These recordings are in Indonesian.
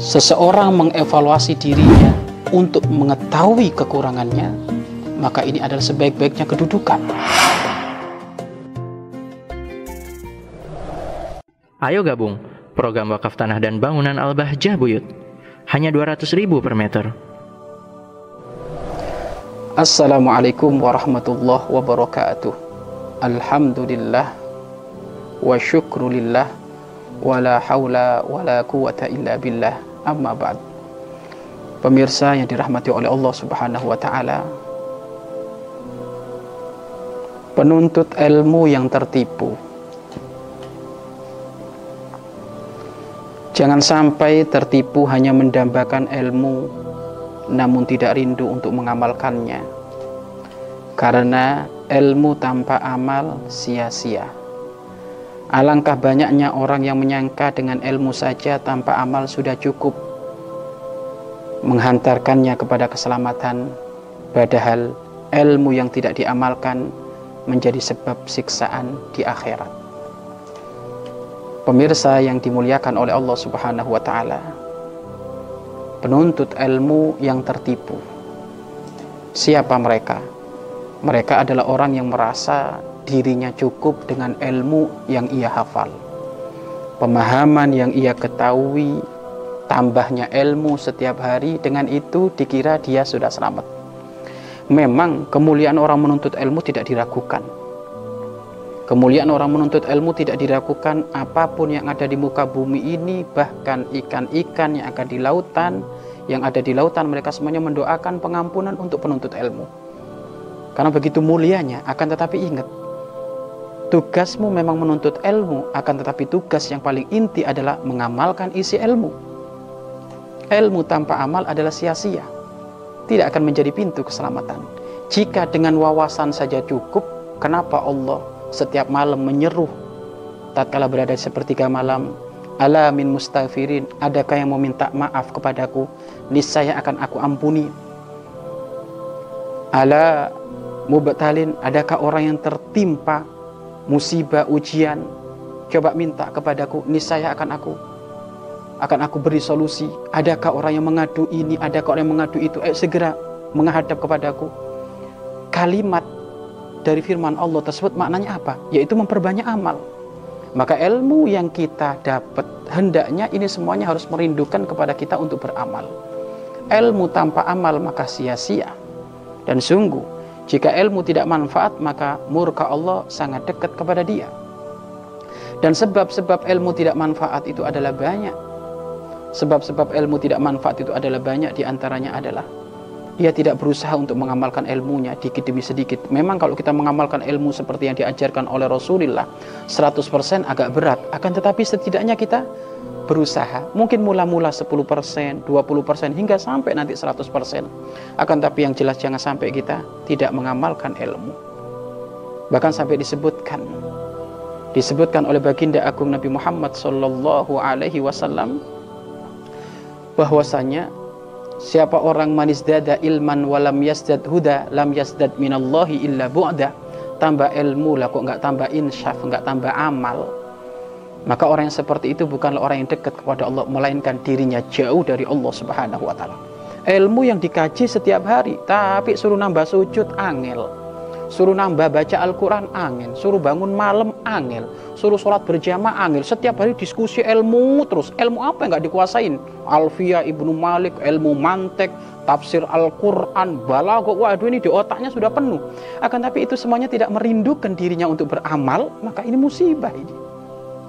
seseorang mengevaluasi dirinya untuk mengetahui kekurangannya, maka ini adalah sebaik-baiknya kedudukan. Ayo gabung program wakaf tanah dan bangunan Al-Bahjah Buyut. Hanya 200 ribu per meter. Assalamualaikum warahmatullahi wabarakatuh. Alhamdulillah wa syukrulillah wa la hawla wa la quwata illa billah amma ba'd. Pemirsa yang dirahmati oleh Allah Subhanahu wa taala. Penuntut ilmu yang tertipu Jangan sampai tertipu hanya mendambakan ilmu namun tidak rindu untuk mengamalkannya. Karena ilmu tanpa amal sia-sia. Alangkah banyaknya orang yang menyangka dengan ilmu saja tanpa amal sudah cukup menghantarkannya kepada keselamatan, padahal ilmu yang tidak diamalkan menjadi sebab siksaan di akhirat. Pemirsa yang dimuliakan oleh Allah Subhanahu wa taala. Penuntut ilmu yang tertipu. Siapa mereka? Mereka adalah orang yang merasa dirinya cukup dengan ilmu yang ia hafal. Pemahaman yang ia ketahui, tambahnya ilmu setiap hari, dengan itu dikira dia sudah selamat. Memang kemuliaan orang menuntut ilmu tidak diragukan Kemuliaan orang menuntut ilmu tidak diragukan apa pun yang ada di muka bumi ini, bahkan ikan-ikan yang ada di lautan, yang ada di lautan mereka semuanya mendoakan pengampunan untuk penuntut ilmu. Karena begitu mulianya, akan tetapi ingat, tugasmu memang menuntut ilmu, akan tetapi tugas yang paling inti adalah mengamalkan isi ilmu. Ilmu tanpa amal adalah sia-sia, tidak akan menjadi pintu keselamatan. Jika dengan wawasan saja cukup, kenapa Allah setiap malam menyeruh tatkala berada di sepertiga malam ala min mustaghfirin adakah yang mau minta maaf kepadaku niscaya akan aku ampuni ala mubtalin adakah orang yang tertimpa musibah ujian coba minta kepadaku niscaya akan aku akan aku beri solusi adakah orang yang mengadu ini adakah orang yang mengadu itu eh segera menghadap kepadaku kalimat dari firman Allah tersebut maknanya apa? Yaitu memperbanyak amal. Maka ilmu yang kita dapat hendaknya ini semuanya harus merindukan kepada kita untuk beramal. Ilmu tanpa amal maka sia-sia. Dan sungguh, jika ilmu tidak manfaat maka murka Allah sangat dekat kepada dia. Dan sebab-sebab ilmu tidak manfaat itu adalah banyak. Sebab-sebab ilmu tidak manfaat itu adalah banyak di antaranya adalah ia tidak berusaha untuk mengamalkan ilmunya dikit demi sedikit. Memang kalau kita mengamalkan ilmu seperti yang diajarkan oleh Rasulullah 100% agak berat. Akan tetapi setidaknya kita berusaha. Mungkin mula-mula 10%, 20% hingga sampai nanti 100%. Akan tapi yang jelas jangan sampai kita tidak mengamalkan ilmu. Bahkan sampai disebutkan disebutkan oleh baginda agung Nabi Muhammad sallallahu alaihi wasallam bahwasanya Siapa orang manis dada ilman walam yasdad huda lam yasdad minallahi illa bu'da. Tambah ilmu lah kok nggak tambah insyaf, nggak tambah amal. Maka orang yang seperti itu bukanlah orang yang dekat kepada Allah melainkan dirinya jauh dari Allah Subhanahu wa taala. Ilmu yang dikaji setiap hari, tapi suruh nambah sujud angel suruh nambah baca Al-Quran angin, suruh bangun malam angin, suruh sholat berjamaah angin, setiap hari diskusi ilmu terus, ilmu apa yang nggak dikuasain? Alfia Ibnu Malik, ilmu mantek, tafsir Al-Quran, balaghah, waduh ini di otaknya sudah penuh. Akan tapi itu semuanya tidak merindukan dirinya untuk beramal, maka ini musibah ini.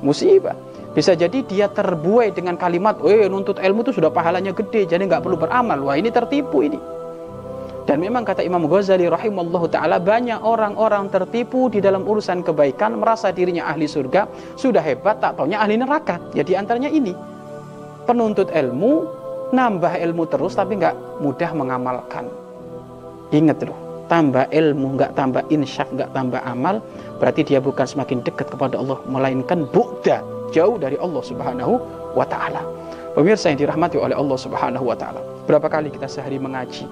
Musibah. Bisa jadi dia terbuai dengan kalimat, eh nuntut ilmu itu sudah pahalanya gede, jadi nggak perlu beramal. Wah ini tertipu ini. Dan memang kata Imam Ghazali rahimallahu taala banyak orang-orang tertipu di dalam urusan kebaikan merasa dirinya ahli surga, sudah hebat tak taunya ahli neraka. Ya antaranya ini. Penuntut ilmu nambah ilmu terus tapi nggak mudah mengamalkan. Ingat loh, tambah ilmu nggak tambah insyaf nggak tambah amal berarti dia bukan semakin dekat kepada Allah melainkan bukda jauh dari Allah Subhanahu wa taala. Pemirsa yang dirahmati oleh Allah Subhanahu wa taala. Berapa kali kita sehari mengaji?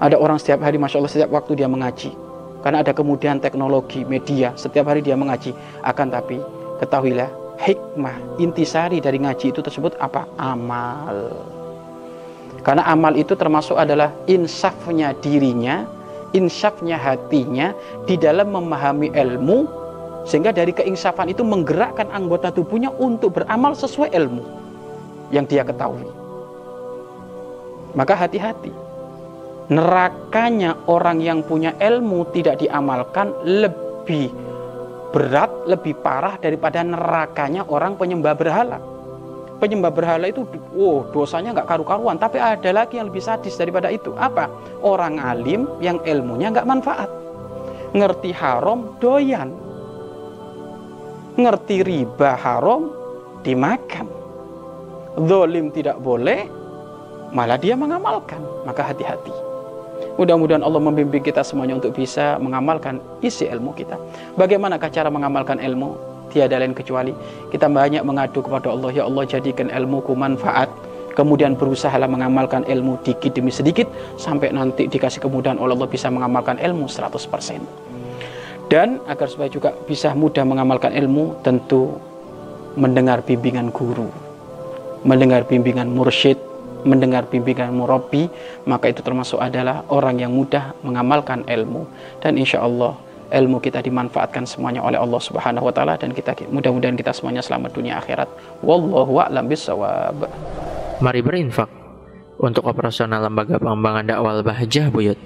Ada orang setiap hari, Masya Allah, setiap waktu dia mengaji. Karena ada kemudian teknologi, media, setiap hari dia mengaji. Akan tapi, ketahuilah, hikmah intisari dari ngaji itu tersebut apa amal karena amal itu termasuk adalah insafnya dirinya insafnya hatinya di dalam memahami ilmu sehingga dari keinsafan itu menggerakkan anggota tubuhnya untuk beramal sesuai ilmu yang dia ketahui maka hati-hati nerakanya orang yang punya ilmu tidak diamalkan lebih berat, lebih parah daripada nerakanya orang penyembah berhala. Penyembah berhala itu, oh dosanya nggak karu-karuan, tapi ada lagi yang lebih sadis daripada itu. Apa? Orang alim yang ilmunya nggak manfaat. Ngerti haram, doyan. Ngerti riba haram, dimakan. Zolim tidak boleh, malah dia mengamalkan. Maka hati-hati. Mudah-mudahan Allah membimbing kita semuanya untuk bisa mengamalkan isi ilmu kita. Bagaimanakah cara mengamalkan ilmu? Tiada lain kecuali kita banyak mengadu kepada Allah, ya Allah jadikan ilmuku manfaat. Kemudian berusahalah mengamalkan ilmu dikit demi sedikit sampai nanti dikasih kemudahan oleh Allah bisa mengamalkan ilmu 100%. Dan agar supaya juga bisa mudah mengamalkan ilmu tentu mendengar bimbingan guru, mendengar bimbingan mursyid, mendengar bimbingan murabi maka itu termasuk adalah orang yang mudah mengamalkan ilmu dan insya Allah ilmu kita dimanfaatkan semuanya oleh Allah Subhanahu wa taala dan kita mudah-mudahan kita semuanya selamat dunia akhirat. Wallahu a'lam bisawab mari berinfak untuk operasional lembaga pengembangan dakwah Bahjah Buyut